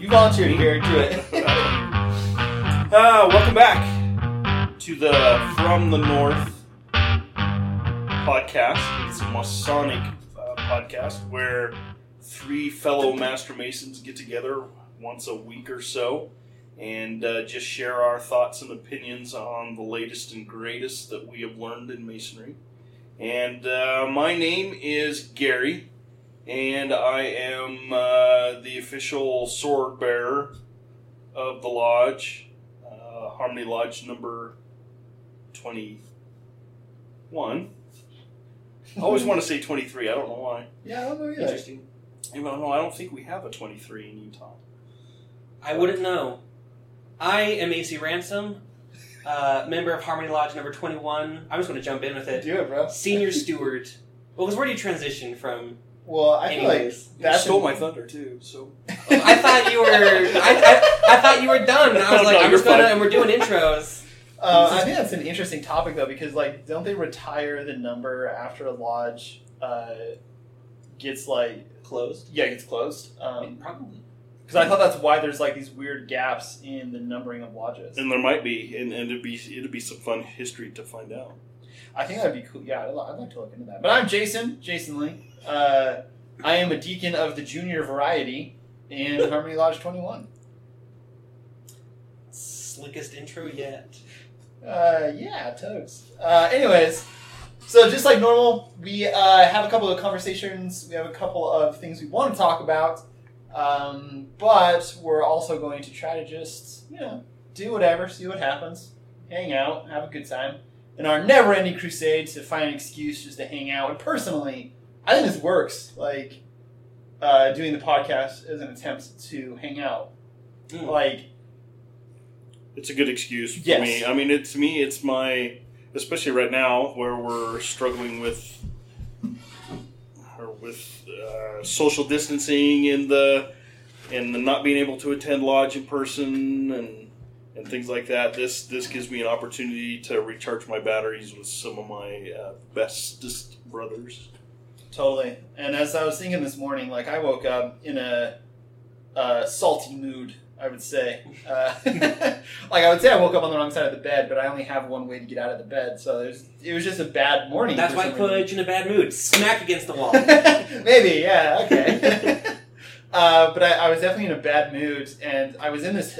You volunteered, Gary. Do it. Uh, welcome back to the From the North podcast. It's a Masonic uh, podcast where three fellow Master Masons get together once a week or so and uh, just share our thoughts and opinions on the latest and greatest that we have learned in Masonry. And uh, my name is Gary, and I am uh, the official sword bearer of the lodge, uh, Harmony Lodge number 21. I always want to say 23, I don't know why. yeah, I don't know either. Interesting. Even though I don't think we have a 23 in Utah. I wouldn't know. I am AC Ransom, uh, member of Harmony Lodge number 21. I'm just going to jump in with it. Do it, bro. Senior steward. Well, because where do you transition from? Well, I feel like Anyways. Stole my thunder too, so. I thought you were. I, I, I thought you were done. I was No, like, no, I'm you're just gonna, fine. and we're doing intros. Uh, I think that's an interesting topic though, because like, don't they retire the number after a lodge uh, gets like Closed. yeah gets closed? Um, Probably. Because I thought that's why there's like these weird gaps in the numbering of lodges. And there might be, and, and it'd be it'd be some fun history to find out. I think that'd be cool. Yeah, I'd, I'd like to look into that. But I'm Jason, Jason Lee. Uh, I am a deacon of the junior variety in Harmony Lodge 21. Slickest intro yet. Uh, yeah, totes. Uh, anyways, so just like normal, we uh, have a couple of conversations. We have a couple of things we want to talk about, um, but we're also going to try to just you know do whatever, see what happens, hang out, have a good time. In our never-ending crusade to find an excuse just to hang out. And personally, I think this works. Like uh, doing the podcast as an attempt to hang out. Mm. Like It's a good excuse for Yes. me. I mean, it's me. It's my, especially right now where we're struggling with, or with uh, social distancing and the, and the not being able to attend lodge in person and and things like that. This this gives me an opportunity to recharge my batteries with some of my uh, bestest brothers. Totally. And as I was thinking this morning, like I woke up in a, uh salty mood. I would say, uh, like I would say, I woke up on the wrong side of the bed, but I only have one way to get out of the bed. So there's, it was just a bad morning. That's for why I put reason. you in a bad mood. Smack against the wall. Maybe, yeah, okay. uh, but I, I was definitely in a bad mood, and I was in this.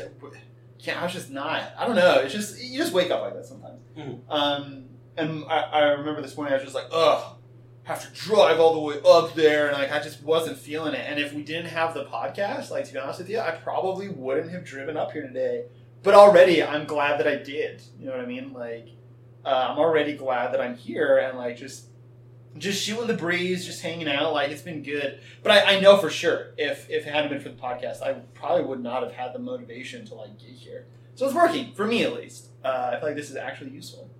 Yeah, I was just not. I don't know. It's just you just wake up like that sometimes. Mhm. Um, and I, I remember this morning I was just like, ugh, have to drive all the way up there, and like I just wasn't feeling it. And if we didn't have the podcast, like to be honest with you, I probably wouldn't have driven up here today. But already, I'm glad that I did. You know what I mean? Like, uh, I'm already glad that I'm here and like just just shooting the breeze, just hanging out. Like it's been good. But I, I know for sure if if it hadn't been for the podcast, I probably would not have had the motivation to like get here. So it's working for me at least. Uh, I feel like this is actually useful.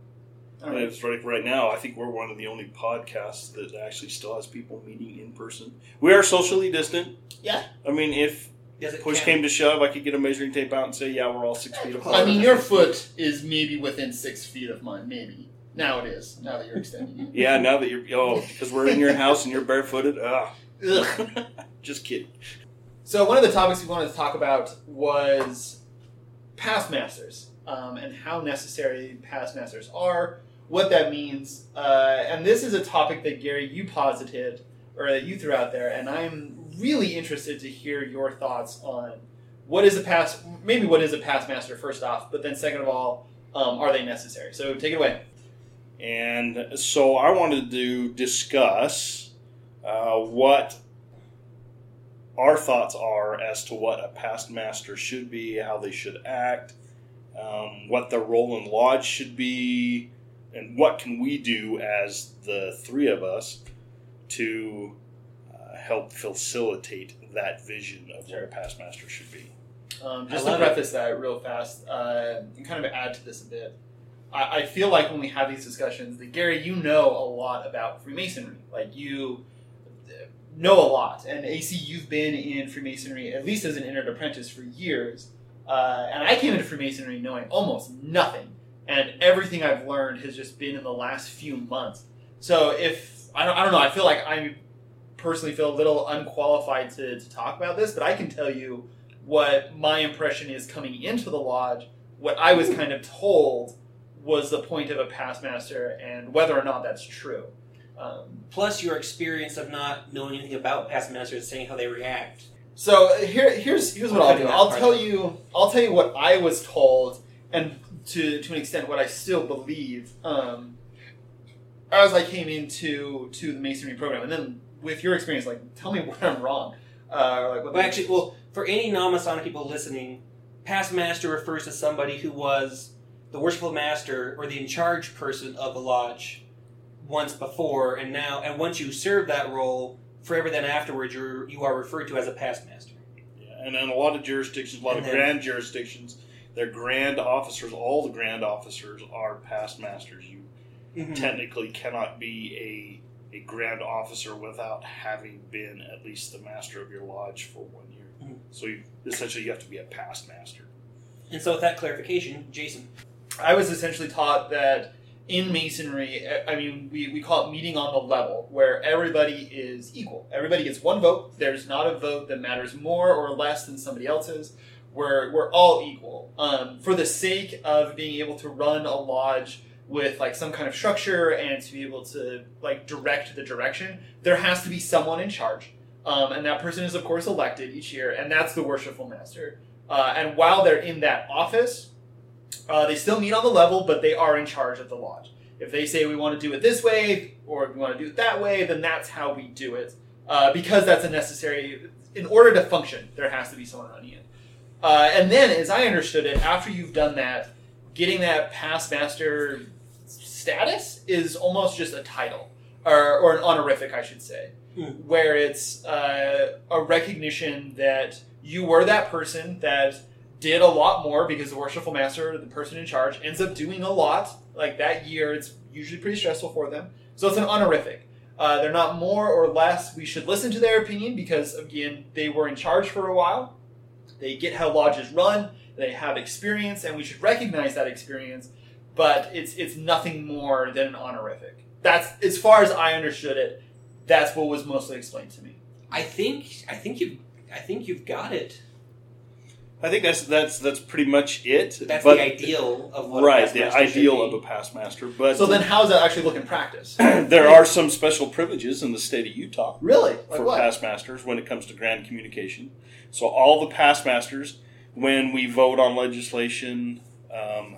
I don't And it's right right now. I think we're one of the only podcasts that actually still has people meeting in person. We are socially distant. Yeah. I mean, if Does it push count? came to shove, I could get a measuring tape out and say, "Yeah, we're all six feet apart." I mean, your foot is maybe within six feet of mine. Maybe now it is. Now that you're extending it. yeah. Now that you're oh, because we're in your house and you're barefooted. Ugh. just kidding. So one of the topics we wanted to talk about was past masters um, and how necessary past masters are, what that means, uh, and this is a topic that Gary you posited or that you threw out there, and I'm really interested to hear your thoughts on what is a past, maybe what is a past master first off, but then second of all, um, are they necessary? So take it away. And so I wanted to discuss uh, what our thoughts are as to what a past master should be, how they should act, um, what their role in lodge should be, and what can we do as the three of us to uh, help facilitate that vision of what a past master should be. Um, I just to preface that real fast uh, and kind of add to this a bit, I, I feel like when we have these discussions, that Gary, you know a lot about Freemasonry. Like you uh, know a lot, and AC, you've been in Freemasonry at least as an entered apprentice for years. Uh, and I came into Freemasonry knowing almost nothing, and everything I've learned has just been in the last few months. So if I don't, I don't know, I feel like I personally feel a little unqualified to, to talk about this, but I can tell you what my impression is coming into the lodge, what I was kind of told was the point of a past master, and whether or not that's true. Um, Plus your experience of not knowing anything about past masters and saying how they react. So here, here's here's what I'm I'll do. I'll tell you. I'll tell you what I was told, and to to an extent, what I still believe. Um, as I came into to the masonry program, and then with your experience, like tell me where I'm wrong. Uh, like what Well, actually, well, for any non-Masonic people listening, past master refers to somebody who was the worshipful master or the in charge person of the lodge once before, and now, and once you serve that role, forever then afterwards, you're you are referred to as a past master. Yeah, and in a lot of jurisdictions, a lot And of then- grand jurisdictions, their grand officers, all the grand officers are past masters. You Mhm. technically cannot be a a grand officer without having been at least the master of your lodge for one year. Mhm. So you, essentially, you have to be a past master. And so, with that clarification, Jason, I was essentially taught that in masonry, I mean, we, we call it meeting on the level, where everybody is equal. Everybody gets one vote. There's not a vote that matters more or less than somebody else's. We're, we're all equal. Um, for the sake of being able to run a lodge with like some kind of structure and to be able to like direct the direction, there has to be someone in charge. Um, and that person is of course elected each year, and that's the worshipful master. Uh, and while they're in that office, uh, they still meet on the level, but they are in charge of the lodge. If they say we want to do it this way or we want to do it that way, then that's how we do it. Uh, because that's a necessary. In order to function, there has to be someone running it. Uh, and then, as I understood it, after you've done that, getting that past master status is almost just a title, or, or an honorific, I should say, Hmm. where it's uh, a recognition that you were that person that did a lot more because the worshipful master, the person in charge, ends up doing a lot. Like that year, it's usually pretty stressful for them. So it's an honorific. Uh, they're not more or less. We should listen to their opinion because, again, they were in charge for a while. They get how lodges run. They have experience, and we should recognize that experience. But it's it's nothing more than an honorific. That's as far as I understood it. That's what was mostly explained to me. I think I think you I think you've got it. I think that's that's that's pretty much it. That's but, the ideal of what a right, past the master should ideal be. of a past master. But So then, how does that actually look in practice? there are some special privileges in the state of Utah. Really? Like for what? past masters when it comes to grand communication. So all the past masters, when we vote on legislation, um,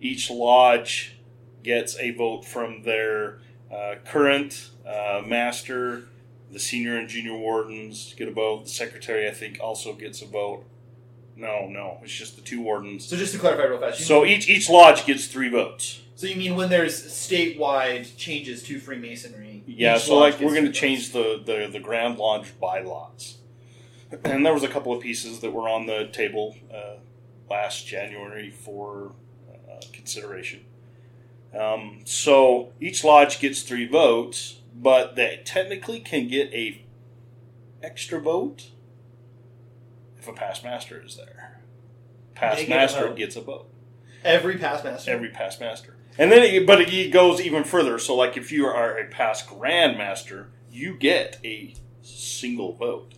each lodge gets a vote from their uh, current uh, master. The senior and junior wardens get a vote. The secretary, I think, also gets a vote. No, no, it's just the two wardens. So just to clarify real fast, you So each each lodge gets three votes. So you mean when there's statewide changes to Freemasonry? Yeah, each so lodge like we're gets going to change the, the the Grand Lodge bylaws, and there was a couple of pieces that were on the table uh, last January for uh, consideration. Um, so each lodge gets three votes, but they technically can get a extra vote if a past master is there. Past get master vote. gets a vote. Every past master. every past master. And then, it, but it goes even further. So, like, if you are a past grandmaster, you get a single vote.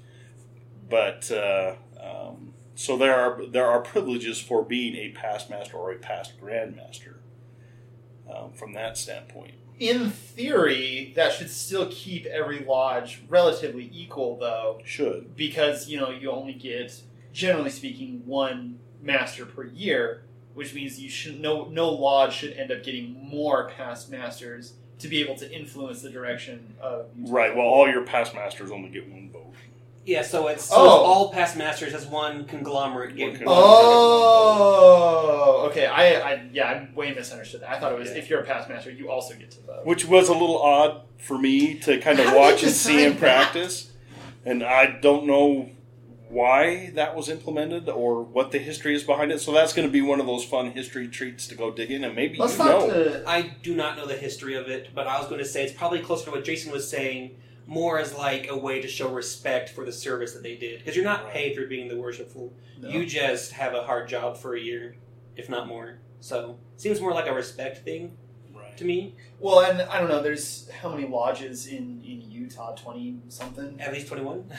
But uh, um, so there are there are privileges for being a past master or a past grandmaster. Um, from that standpoint, In theory, that should still keep every lodge relatively equal, though, should because you know you only get, generally speaking, one master per year, which means you should no no lodge should end up getting more past masters to be able to influence the direction of Utah. right. Well, all your past masters only get one. Yeah, so it's, so Oh. it's all past masters as one conglomerate. Get One one. Oh, okay. I, I yeah, I way misunderstood that. I thought it was Yeah. if you're a past master, you also get to vote. which was a little odd for me to kind of How did you watch and see in decide that? practice. And I don't know why that was implemented or what the history is behind it. So that's going to be one of those fun history treats to go dig in, and maybe Let's you talk know. to I do not know the history of it, but I was going to say it's probably closer to what Jason was saying, more as like a way to show respect for the service that they did. Because you're not Right. paid for being the worshipful. No. You just have a hard job for a year, if not more. So seems more like a respect thing Right. to me. well, and I don't know. There's how many lodges in in Utah? Twenty something. At least twenty one.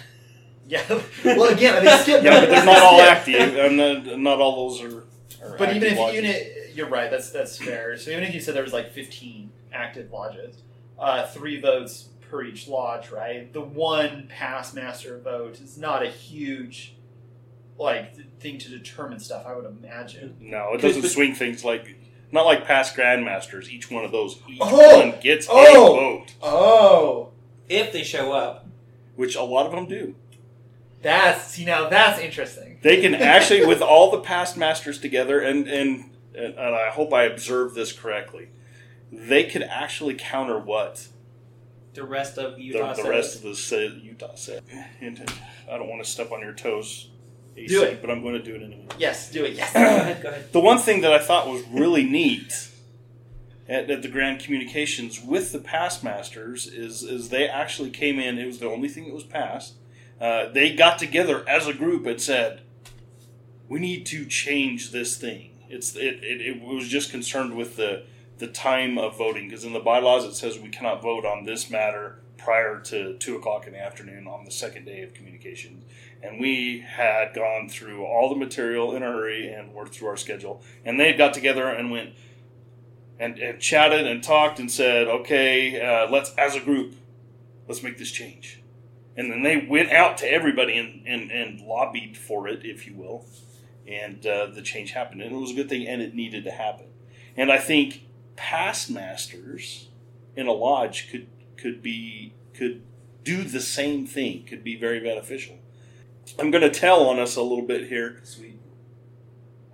Yeah. Well, again, they skip. Yeah, but they're not all active, and not, not all those are. are But even if lodges. even if, you're right, that's that's fair. So even if you said there was like 15 active lodges, uh, three votes per each lodge, right? The one past master vote is not a huge like thing to determine stuff. I would imagine. No, it doesn't swing things like not like past grandmasters. Each one of those, each Oh! one gets Oh! a vote, Oh, If they show up, which a lot of them do. that's see now that's interesting. They can actually, with all the past masters together, and and and I hope I observed this correctly, they could actually counter what the rest of the, Utah the says. rest of the sa- Utah. And I don't want to step on your toes, AC, Do it. but I'm going to do it anyway. Yes, do it. Yes. Go ahead, go ahead. The one thing that I thought was really neat at, at the Grand Communications with the past masters is is they actually came in. It was the only thing that was passed. Uh, they got together as a group and said, "We need to change this thing." It's it, it, it was just concerned with the the time of voting because in the bylaws it says we cannot vote on this matter prior to two o'clock in the afternoon on the second day of communications and we had gone through all the material in a hurry and worked through our schedule. And they got together and went and, and chatted and talked and said, "Okay, uh, let's as a group, let's make this change." And then they went out to everybody and, and, and lobbied for it, if you will. And uh, the change happened, and it was a good thing, and it needed to happen. And I think past masters in a lodge could could be could do the same thing, could be very beneficial. I'm going to tell on us a little bit here. Sweet.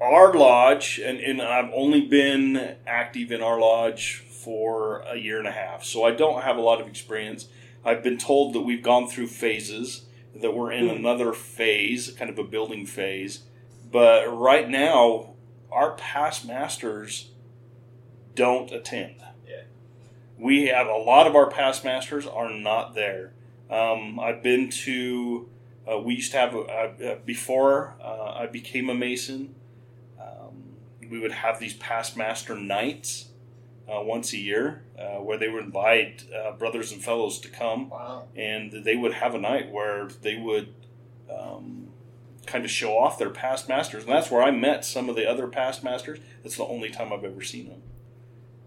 Our lodge, and, and I've only been active in our lodge for a year and a half, so I don't have a lot of experience. I've been told that we've gone through phases, that we're in hmm. another phase, kind of a building phase. But right now, our past masters don't attend. Yeah. We have a lot of our past masters are not there. Um, I've been to. Uh, we used to have uh, before uh, I became a mason. Um, we would have these past master nights uh, once a year, uh, where they would invite uh, brothers and fellows to come, Wow. and they would have a night where they would um, kind of show off their past masters, and that's where I met some of the other past masters. That's the only time I've ever seen them.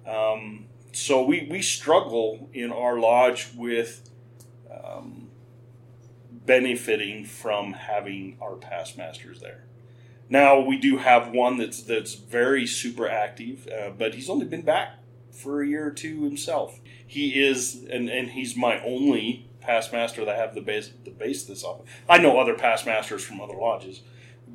Um, so we we struggle in our lodge with. Um, benefiting from having our past masters there. Now we do have one that's that's very super active, uh, but he's only been back for a year or two himself. He is, and and he's my only past master that have the base the base this off. of. I know other past masters from other lodges,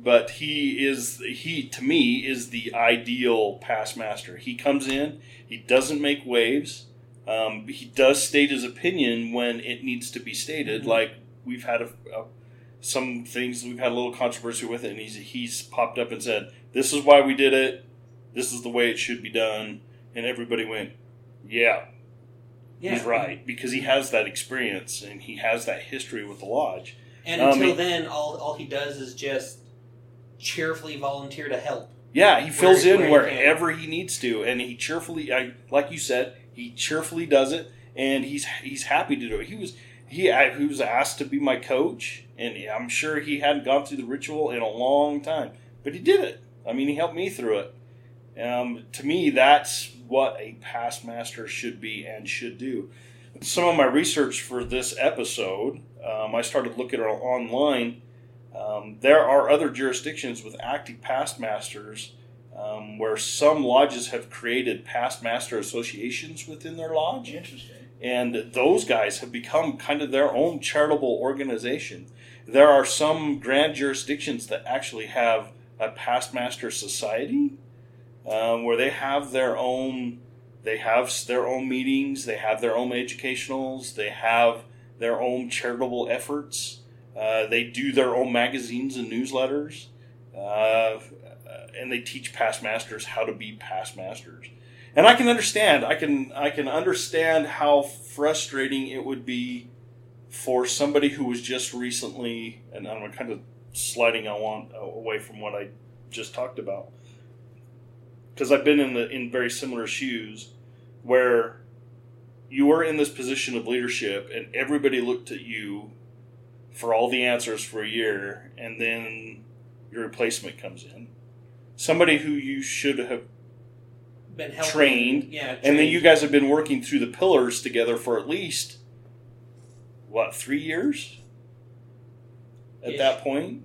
but he is he to me is the ideal past master. He comes in, he doesn't make waves. Um, he does state his opinion when it needs to be stated, like we've had a, a, some things we've had a little controversy with it, and he's he's popped up and said, "This is why we did it. This is the way it should be done." And everybody went, "Yeah, Yeah. he's right," because he has that experience and he has that history with the lodge. And Um, until he- then, all, all he does is just cheerfully volunteer to help. Yeah, he fills Where- in where he wherever he needs to, and he cheerfully, I, like you said, he cheerfully does it, and he's he's happy to do it. He was he he was asked to be my coach, and I'm sure he hadn't gone through the ritual in a long time, but he did it. I mean, he helped me through it. Um, to me, that's what a past master should be and should do. Some of my research for this episode, um, I started looking online. Um, there are other jurisdictions with active past masters um, where some lodges have created past master associations within their lodge Interesting. and those guys have become kind of their own charitable organization. There are some grand jurisdictions that actually have a past master society um, where they have their own they have their own meetings, they have their own educationals, they have their own charitable efforts. Uh, they do their own magazines and newsletters, uh, and they teach past masters how to be past masters and I can understand. I can I can understand how frustrating it would be for somebody who was just recently, and I'm kind of sliding on away from what I just talked about, because I've been in the in very similar shoes, where you were in this position of leadership, and everybody looked at you for all the answers for a year, and then your replacement comes in, somebody who you should have Been helping, Trained, yeah, and then you guys have been working through the pillars together for at least what three years at Ish. that point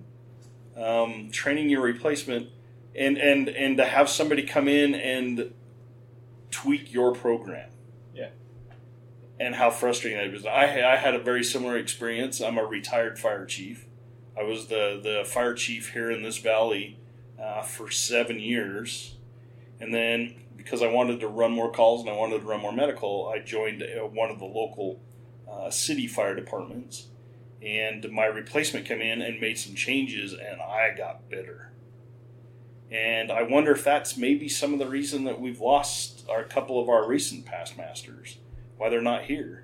um, training your replacement and and and to have somebody come in and tweak your program. And how frustrating that was. I, I had a very similar experience. I'm a retired fire chief. I was the the fire chief here in this valley uh, for seven years. And then because I wanted to run more calls and I wanted to run more medical, I joined uh, one of the local uh, city fire departments. And my replacement came in and made some changes, and I got bitter. And I wonder if that's maybe some of the reason that we've lost our couple of our recent past masters, why they're not here.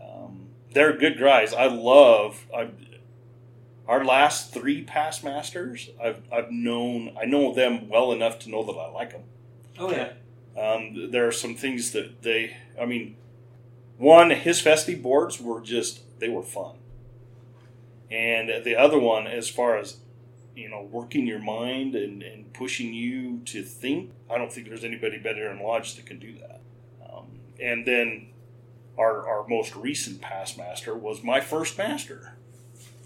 Um, they're good guys. I love. I, our last three past masters, I've, I've known. I know them well enough to know that I like them. Oh yeah. Um, there are some things that they, I mean, one, his festive boards were just, they were fun. And the other one, as far as, you know, working your mind and, and pushing you to think, I don't think there's anybody better in Lodge that can do that. And then our, our most recent past master was my first master.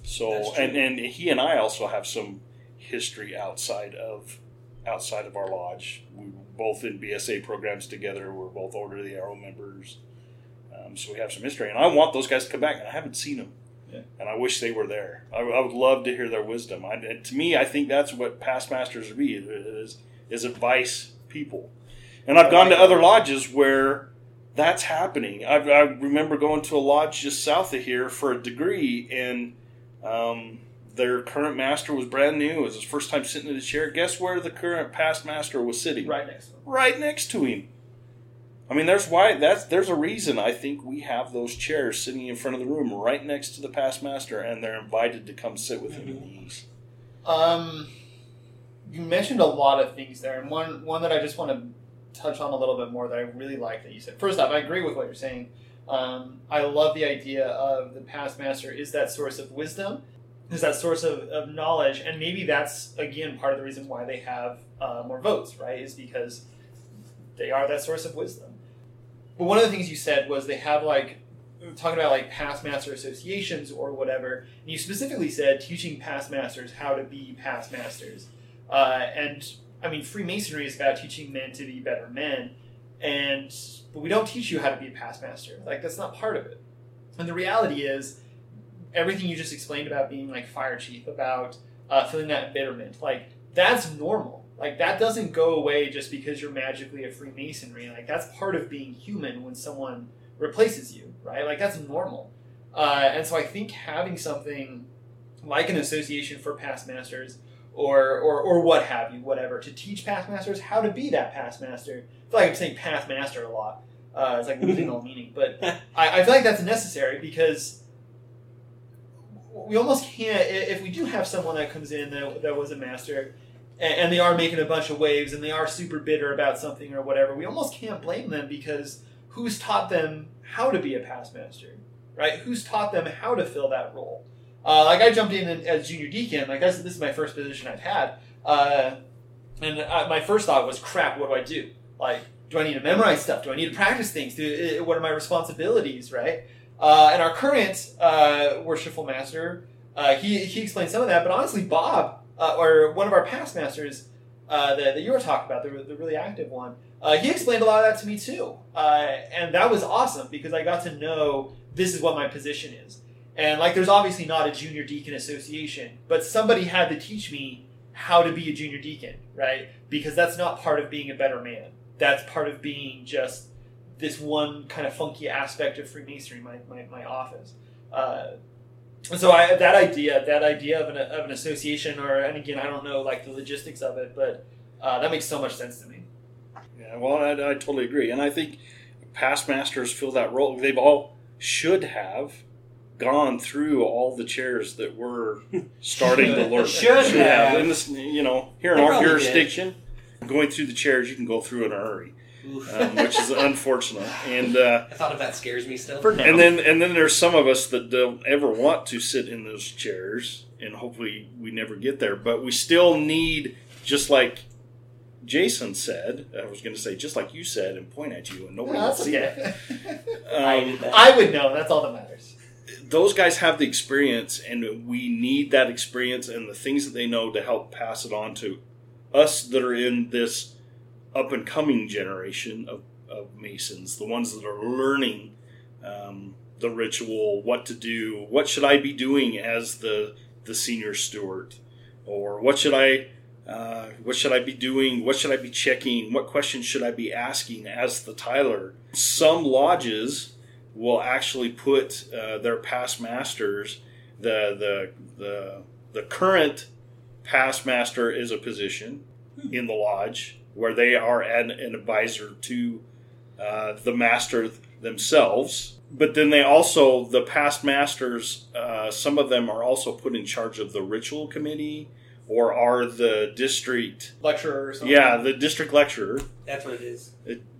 So, and, and he and I also have some history outside of outside of our lodge. We were both in BSA programs together. We're both Order of the Arrow members. Um, so we have some history. And I want those guys to come back, and I haven't seen them. Yeah. And I wish they were there. I, I would love to hear their wisdom. I, to me, I think that's what past masters be, is, is advice people. And I've gone to other lodges where that's happening. I, I remember going to a lodge just south of here for a degree, and um, their current master was brand new. It was his first time sitting in a chair. Guess where the current past master was sitting? Right next to them. Right next to him. I mean, there's why that's there's a reason I think we have those chairs sitting in front of the room, right next to the past master, and they're invited to come sit with him at ease. Um, you mentioned a lot of things there, and one one that I just want to touch on a little bit more that I really like that you said. First off, I agree with what you're saying. Um, I love the idea of the past master is that source of wisdom, is that source of, of knowledge, and maybe that's again part of the reason why they have uh, more votes, right? Is because they are that source of wisdom. But one of the things you said was they have like talking about like past master associations or whatever. And you specifically said teaching past masters how to be past masters. Uh, and I mean, Freemasonry is about teaching men to be better men, and but we don't teach you how to be a past master. Like that's not part of it. And the reality is, everything you just explained about being like fire chief, about uh, feeling that embitterment, like that's normal. Like that doesn't go away just because you're magically a Freemasonry. Like that's part of being human when someone replaces you, right? Like that's normal. Uh, and so I think having something like an association for past masters or, or, or what have you, whatever, to teach past masters how to be that past master. I feel like I'm saying past master a lot. Uh, it's like losing all meaning. But I, I feel like that's necessary because we almost can't, if we do have someone that comes in that, that was a master and, and they are making a bunch of waves and they are super bitter about something or whatever, we almost can't blame them because who's taught them how to be a past master, right? Who's taught them how to fill that role? Uh, like I jumped in as junior deacon, like this, this is my first position I've had, uh, and I, my first thought was, crap, what do I do? Like, do I need to memorize stuff? Do I need to practice things? Do, what are my responsibilities, right? Uh, and our current uh, worshipful master, uh, he, he explained some of that, but honestly, Bob, uh, or one of our past masters that, that you were talking about, the, the really active one, he explained a lot of that to me too. And that was awesome because I got to know this is what my position is. And like, there's obviously not a junior deacon association, but somebody had to teach me how to be a junior deacon, right? Because that's not part of being a better man. That's part of being just this one kind of funky aspect of Freemasonry, my, my, my office. Uh, and so I, that idea, that idea of an, of an association, or and again, I don't know like the logistics of it, but uh, that makes so much sense to me. Yeah, well, I, I totally agree, and I think past masters fill that role. They've all should have gone through all the chairs that we're starting to learn. Should have. In this, you know, here in They our probably did. jurisdiction, going through the chairs, you can go through in a hurry. Oof. um, which is unfortunate. And uh, I thought of that scares me still. For now. and then and then there's some of us that don't ever want to sit in those chairs, and hopefully we never get there. But we still need, just like Jason said, I was going to say, just like you said, and point at you, and nobody No, will see okay. it. I Um, did that. I would know. That's all that matters. Those guys have the experience, and we need that experience and the things that they know to help pass it on to us that are in this up and coming generation of, of Masons, the ones that are learning um, the ritual, what to do, what should I be doing as the the senior steward, or what should I uh, what should I be doing? What should I be checking? What questions should I be asking as the Tyler? Some lodges will actually put uh, their past masters, the the the the current past master is a position in the lodge where they are an, an advisor to uh, the master themselves. But then they also the past masters, uh, some of them are also put in charge of the ritual committee or are the district Lecturer or something. yeah the district lecturer That's what it is.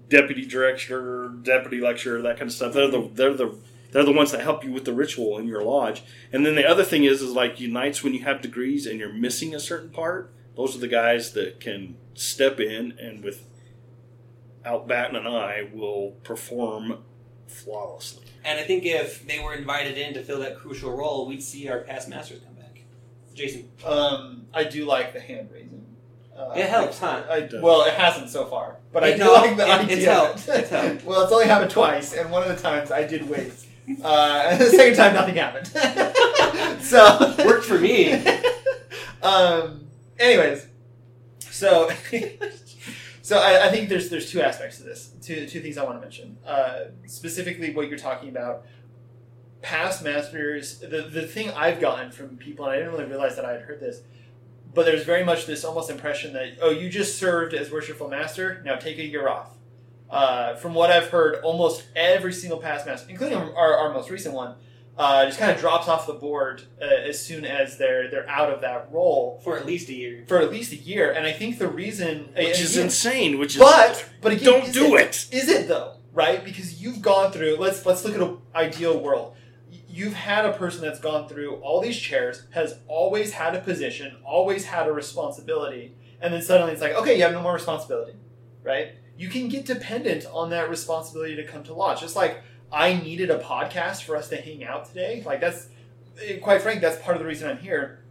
Deputy director, deputy lecturer, that kind of stuff. They're the they're the they're the ones that help you with the ritual in your lodge. And then the other thing is is like unites when you have degrees and you're missing a certain part. Those are the guys that can step in and with out batting an eye will perform flawlessly. And I think if they were invited in to fill that crucial role, we'd see our past masters come back. Jason. Um, I do like the hand raising. Uh, It helps, huh? I, does. well, it hasn't so far, but I It- do no, like the it- idea. it's helped. It's helped. well, it's only happened twice, and one of the times I did wait. Uh, and the second time, nothing happened. so Worked for me. um. Anyways, so so I, I think there's there's two aspects to this. Two two things I want to mention. Uh, specifically, what you're talking about. Past masters. The the thing I've gotten from people, and I didn't really realize that I had heard this, but there's very much this almost impression that oh, you just served as worshipful master. Now take a year off. Uh, from what I've heard, almost every single past master, including our, our most recent one, uh, just kind of drops off the board uh, as soon as they're they're out of that role For at least a year. for at least a year. And I think the reason, and Which is again- insane, which is but but again, don't is do it. Is it though? Right? Because you've gone through. Let's let's look at an ideal world. You've had a person that's gone through all these chairs, has always had a position, always had a responsibility, and then suddenly it's like, okay, you have no more responsibility, right? You can get dependent on that responsibility to come to lodge. Just like I needed a podcast for us to hang out today. Like that's, eh, quite frank, that's part of the reason I'm here.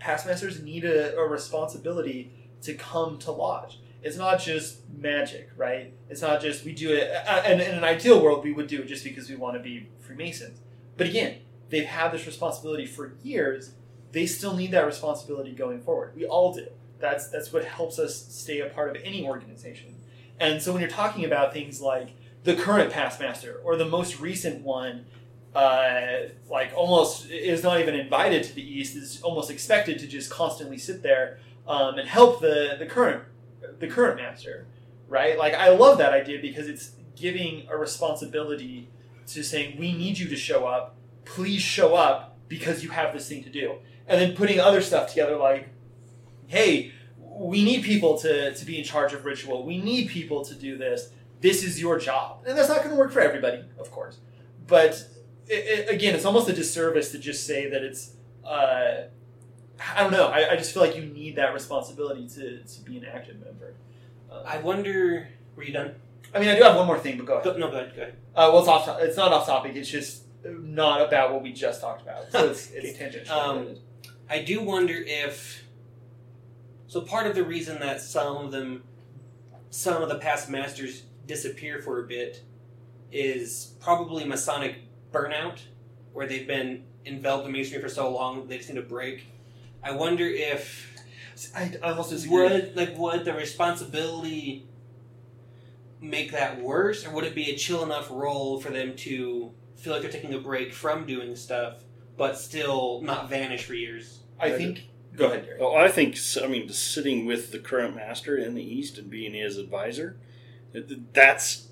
Past masters need a, a responsibility to come to lodge. It's not just magic, right? It's not just we do it. And in an ideal world, we would do it just because we want to be Freemasons. But again, they've had this responsibility for years. They still need that responsibility going forward. We all do. That's that's what helps us stay a part of any organization. And so when you're talking about things like the current past master or the most recent one, uh, like almost is not even invited to the east, is almost expected to just constantly sit there um, and help the the current the current master, right? Like I love that idea because it's giving a responsibility to saying we need you to show up. Please show up because you have this thing to do, and then putting other stuff together like, hey, we need people to to be in charge of ritual. We need people to do this. This is your job, and that's not going to work for everybody, of course. But it, it, again, it's almost a disservice to just say that it's. Uh, I don't know. I, I just feel like you need that responsibility to, to be an active member. Uh, I wonder. Were you done? I mean, I do have one more thing, but go ahead. Go, no, go ahead. Go ahead. Uh, well, it's off. It's not off topic. It's just not about what we just talked about. So it's, it's tangential. Um, I do wonder if. So part of the reason that some of them, some of the past masters disappear for a bit, is probably Masonic burnout, where they've been enveloped in masonry for so long they just need a break. I wonder if I, I almost disagree. would like would the responsibility make that worse, or would it be a chill enough role for them to feel like they're taking a break from doing stuff, but still not vanish for years? I think. Go ahead, Gary. Well, I think I mean sitting with the current master in the east and being his advisor, that's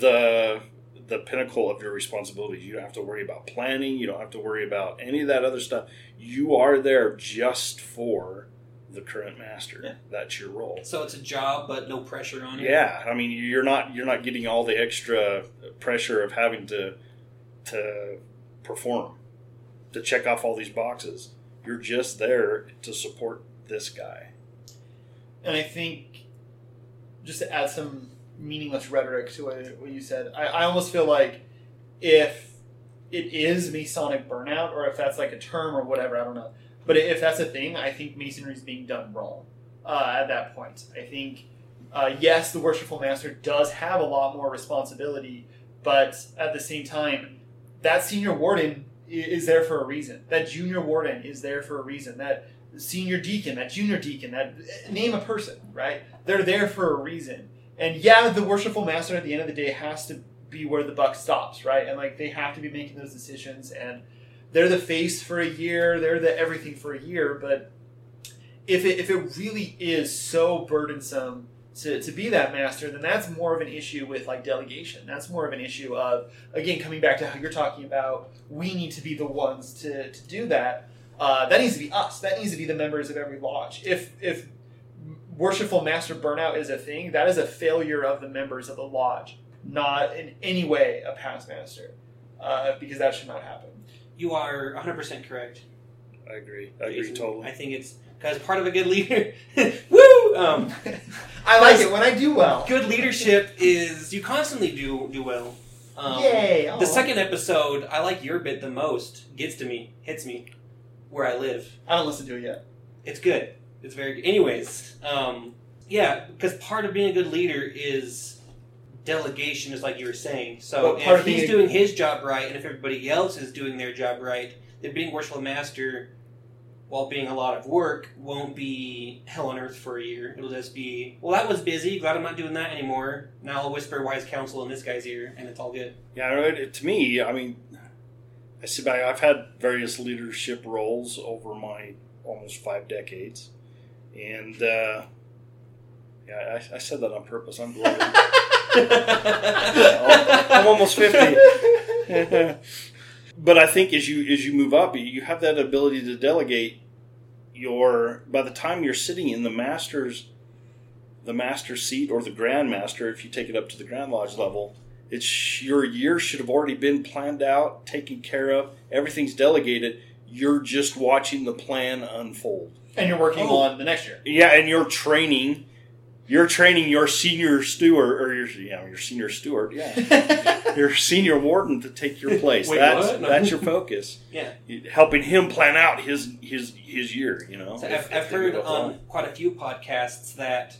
the the pinnacle of your responsibilities. You don't have to worry about planning. You don't have to worry about any of that other stuff. You are there just for the current master. Yeah. That's your role. So it's a job, but no pressure on you. Yeah, I mean you're not you're not getting all the extra pressure of having to to perform to check off all these boxes. You're just there to support this guy. And I think just to add some meaningless rhetoric to what, what you said, I, I almost feel like if it is Masonic burnout, or if that's like a term or whatever, I don't know. But if that's a thing, I think Masonry is being done wrong uh, at that point. I think, uh, yes, the Worshipful Master does have a lot more responsibility, but at the same time, that Senior Warden is there for a reason. That Junior Warden is there for a reason. That Senior Deacon, that Junior Deacon, that name a person, right? They're there for a reason. And yeah, the Worshipful Master at the end of the day has to be where the buck stops, right? And like they have to be making those decisions and they're the face for a year, they're the everything for a year, but if it if it really is so burdensome to, to be that master, then that's more of an issue with like delegation. That's more of an issue of again coming back to how you're talking about we need to be the ones to, to do that. Uh, that needs to be us. That needs to be the members of every lodge. If if worshipful master burnout is a thing, that is a failure of the members of the lodge, not in any way a past master, uh, because that should not happen. You are 100% correct. I agree. I agree Jason. totally. I think it's because part of a good leader. Woo! Um, I like it when I do well. good leadership is you constantly do do well. Um, Yay! The second episode, I like your bit the most. Gets to me, hits me where I live. I don't listen to it yet. It's good. It's very good. Anyways, um, yeah, because part of being a good leader is delegation, is like you were saying. So if he's doing his job right, and if everybody else is doing their job right, then being worshipful master, while being a lot of work, won't be hell on earth for a year. It'll just be, well, that was busy. Glad I'm not doing that anymore. Now I'll whisper wise counsel in this guy's ear, and it's all good. Yeah, to me, I mean, I see. back- I've had various leadership roles over my almost five decades, and uh, yeah, I, I said that on purpose. I'm bloated. I'm almost fifty. but I think as you as you move up, you have that ability to delegate. Your by the time you're sitting in the master's the master seat or the grand master, if you take it up to the grand lodge level, it's your year should have already been planned out, taken care of. Everything's delegated. You're just watching the plan unfold. And you're working Oh. on the next year. Yeah, and you're training. You're training your senior steward or your you know, your senior steward. Yeah, your senior warden to take your place. Wait, that's what? No. that's your focus. Yeah. helping him plan out his his his year. You know, So if- I've, I've heard um, go on quite a few podcasts that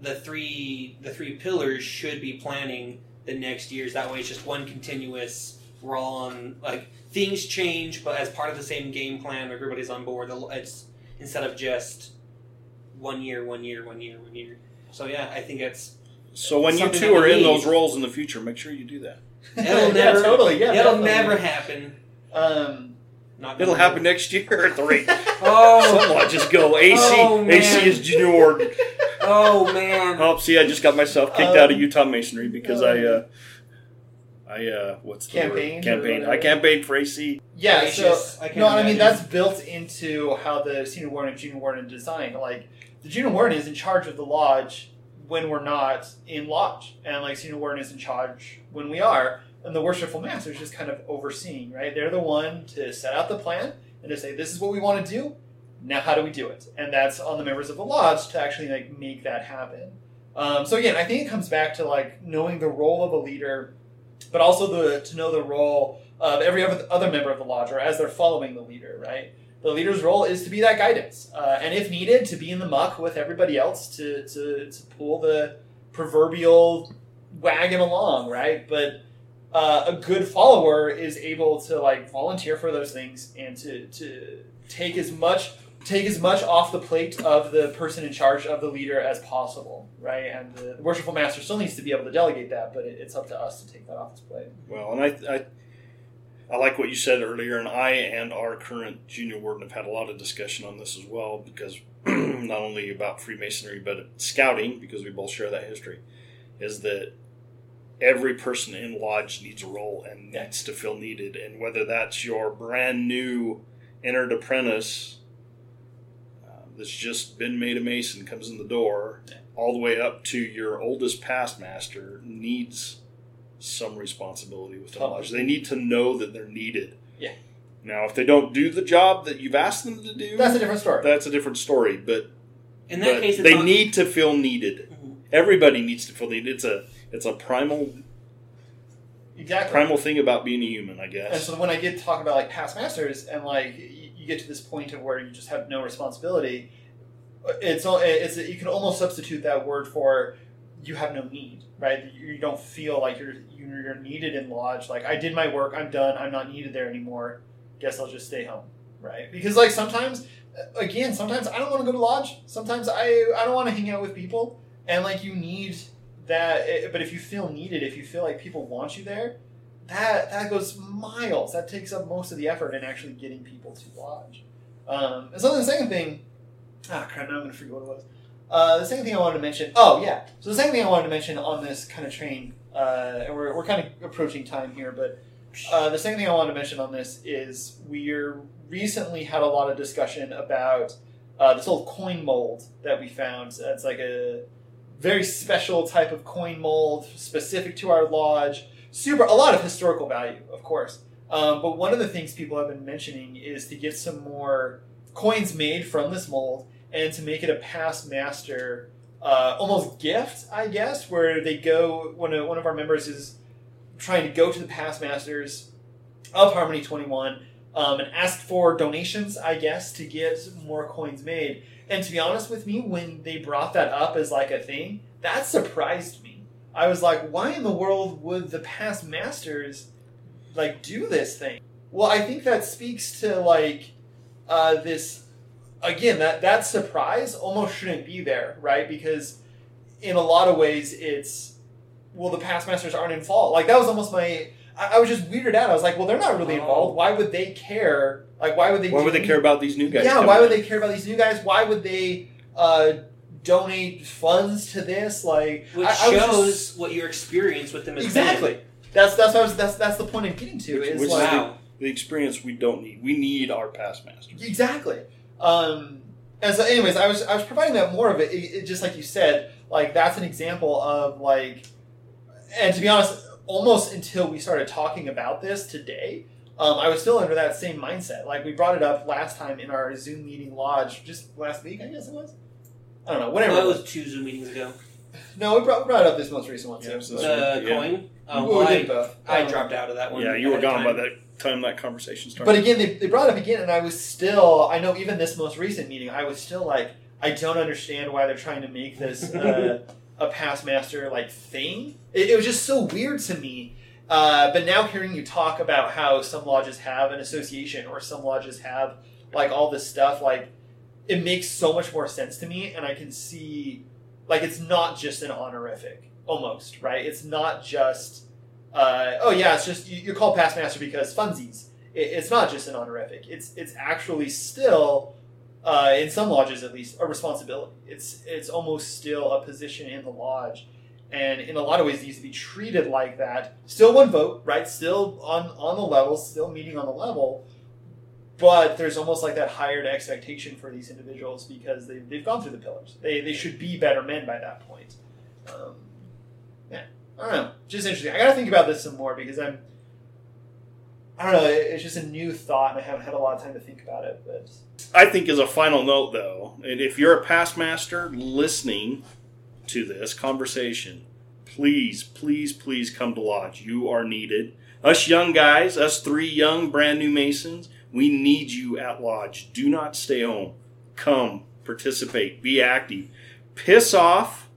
the three the three pillars should be planning the next years. That way, it's just one continuous. We're all on like things change, but as part of the same game plan, everybody's on board. It's instead of just one year, one year, one year, one year. So yeah, I think it's So when you two are in need. those roles in the future, make sure you do that. It'll yeah, never- totally. Yeah, it'll definitely. never happen. Um, Not It'll gonna happen next year at the rate. Oh, Some lodges go AC. Oh, man. AC is junior oh man. Oh, see, I just got myself kicked Um, out of Utah Masonry because I, uh, I, uh, what's the Campaigned word? Campaign. I campaigned for AC. Yeah, so I can't no, I mean that's built into how the senior warden and junior warden design. Like the junior warden is in charge of the lodge when we're not in lodge, and like senior warden is in charge when we are, and the worshipful master is just kind of overseeing. Right, they're the one to set out the plan and to say this is what we want to do. Now, how do we do it? And that's on the members of the lodge to actually like make that happen. Um, so again, I think it comes back to like knowing the role of a leader, but also the to know the role of every other other member of the lodge, or as they're following the leader, right? The leader's role is to be that guidance, uh, and if needed, to be in the muck with everybody else to, to, to pull the proverbial wagon along, right? But uh, a good follower is able to like volunteer for those things and to, to take as much take as much off the plate of the person in charge of the leader as possible, right? And the worshipful master still needs to be able to delegate that, but it, it's up to us to take that off his plate. Well, and I, I, I like what you said earlier, and I and our current junior warden have had a lot of discussion on this as well because not only about Freemasonry but scouting because we both share that history, is that every person in lodge needs a role and needs to feel needed, and whether that's your brand new entered apprentice. um, that's just been made a mason comes in the door, all the way up to your oldest past master needs some responsibility with the Totally. lodge. They need to know that they're needed. Yeah. Now, if they don't do the job that you've asked them to do, That's a different story. that's a different story. But, In that but case, it's they on- need to feel needed. Mhm. Everybody needs to feel needed. It's a it's a primal exactly. primal thing about being a human, I guess. And so when I get to talk about like past masters and like you, you get to this point of where you just have no responsibility, it's al- it's you can almost substitute that word for you have no need, right? You don't feel like you're you're needed in lodge. Like I did my work, I'm done, I'm not needed there anymore. Guess I'll just stay home, right? Because like sometimes, again, sometimes I don't want to go to lodge. Sometimes I I don't want to hang out with people, and like you need that. eh, But if you feel needed, if you feel like people want you there, that that goes miles. That takes up most of the effort in actually getting people to lodge. Um, and so the second thing, ah crap, now I'm gonna forget what it was. Uh, the second thing I wanted to mention. Oh yeah, so the second thing I wanted to mention on this kind of train, uh, and we're we're kind of approaching time here, but uh, the second thing I wanted to mention on this is we're recently had a lot of discussion about uh, this old coin mold that we found. It's like a very special type of coin mold specific to our lodge super a lot of historical value of course um, but one of the things people have been mentioning is to get some more coins made from this mold and to make it a past master uh, almost gift i guess where they go when a, one of our members is trying to go to the past masters of harmony 21 um, and ask for donations i guess to get more coins made and to be honest with me when they brought that up as like a thing that surprised me I was like, why in the world would the past masters like do this thing? Well, I think that speaks to like uh, this again that that surprise almost shouldn't be there, right? Because in a lot of ways, it's well, the past masters aren't involved. Like that was almost my. I, I was just weirded out. I was like, well, they're not really involved. Why would they care? Like, why would they? Why do would they care about these new guys? yeah, why would in? they care about these new guys? Why would they uh, donate funds to this? Like, which I- I shows just- what your experience with them has exactly. That's that's what I was, that's that's the point I'm getting to. Which- is which been. like, Wow. the experience we don't need. We need our past masters. Exactly. Um, and so, anyways, I was I was providing that more of it, it, it- just like you said. Like that's an example of like, and to be honest, almost until we started talking about this today, um, I was still under that same mindset. Like we brought it up last time in our Zoom meeting lodge, just last week, I guess it was. I don't know, whatever. That it was. was two Zoom meetings ago. No, we brought, we brought it up this most recent one too. Yeah, it The one, yeah. coin. We well, did I, both. I Um, dropped out of that one. Yeah, you were ahead of gone by time. that time that conversation started. But again, they, they brought it up again, and I was still, I know even this most recent meeting, I was still like, I don't understand why they're trying to make this uh, a past master like thing. It, it was just so weird to me. Uh, but now hearing you talk about how some lodges have an association or some lodges have like all this stuff, like it makes so much more sense to me, and I can see like it's not just an honorific, almost right. It's not just uh, oh yeah, it's just you, you're called past master because funsies. It, it's not just an honorific. It's it's actually still uh, in some lodges at least a responsibility. It's it's almost still a position in the lodge, and in a lot of ways needs to be treated like that. Still one vote, right? Still on on the level, still meeting on the level. But there's almost like that higher expectation for these individuals because they, they've gone through the pillars. They, they should be better men by that point. Um, I don't know. Just interesting. I got to think about this some more because I'm. I don't know. It's just a new thought, and I haven't had a lot of time to think about it. But I think as a final note, though, and if you're a past master listening to this conversation, please, please, please come to Lodge. You are needed. Us young guys, us three young, brand new Masons, we need you at Lodge. Do not stay home. Come, participate, be active. Piss off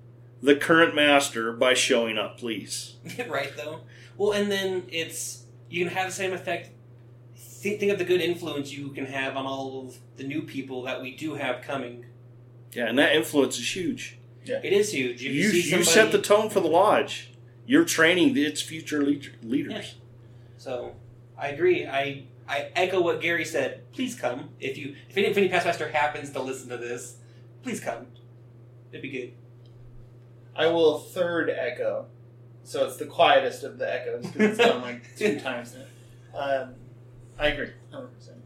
the current master by showing up, please. right though. Well, and then it's you can have the same effect. Think, think of the good influence you can have on all of the new people that we do have coming. Yeah, and that influence is huge. Yeah. It is huge. If You, you, see you somebody, set the tone for the Lodge. You're training its future lead- leaders. So I agree. I I echo what Gary said. Please come if you if any, if any past master happens to listen to this. Please come. It'd be good. I will third echo. So it's the quietest of the echoes because it's done like two times now. Um, I agree, hundred percent.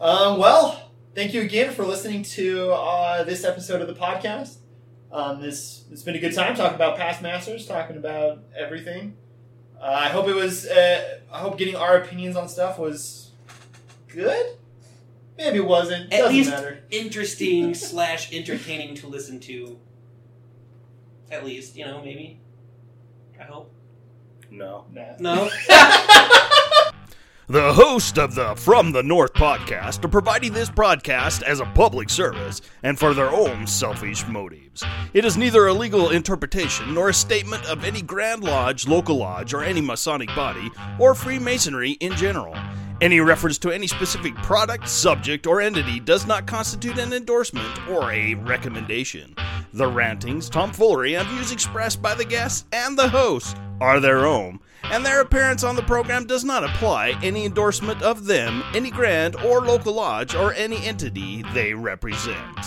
Um, well, thank you again for listening to uh, this episode of the podcast. Um, this it's been a good time talking about past masters, talking about everything. Uh, I hope it was. Uh, I hope getting our opinions on stuff was good. Maybe it wasn't. At Doesn't least- matter. Interesting slash entertaining to listen to. At least, you know, maybe. I hope. No. Nah. No? The host of the From the North podcast are providing this broadcast as a public service and for their own selfish motives. It is neither a legal interpretation nor a statement of any Grand Lodge, local lodge, or any Masonic body, or Freemasonry in general. Any reference to any specific product, subject, or entity does not constitute an endorsement or a recommendation. The rantings, tomfoolery, and views expressed by the guests and the host are their own, and their appearance on the program does not apply any endorsement of them, any grand or local lodge, or any entity they represent.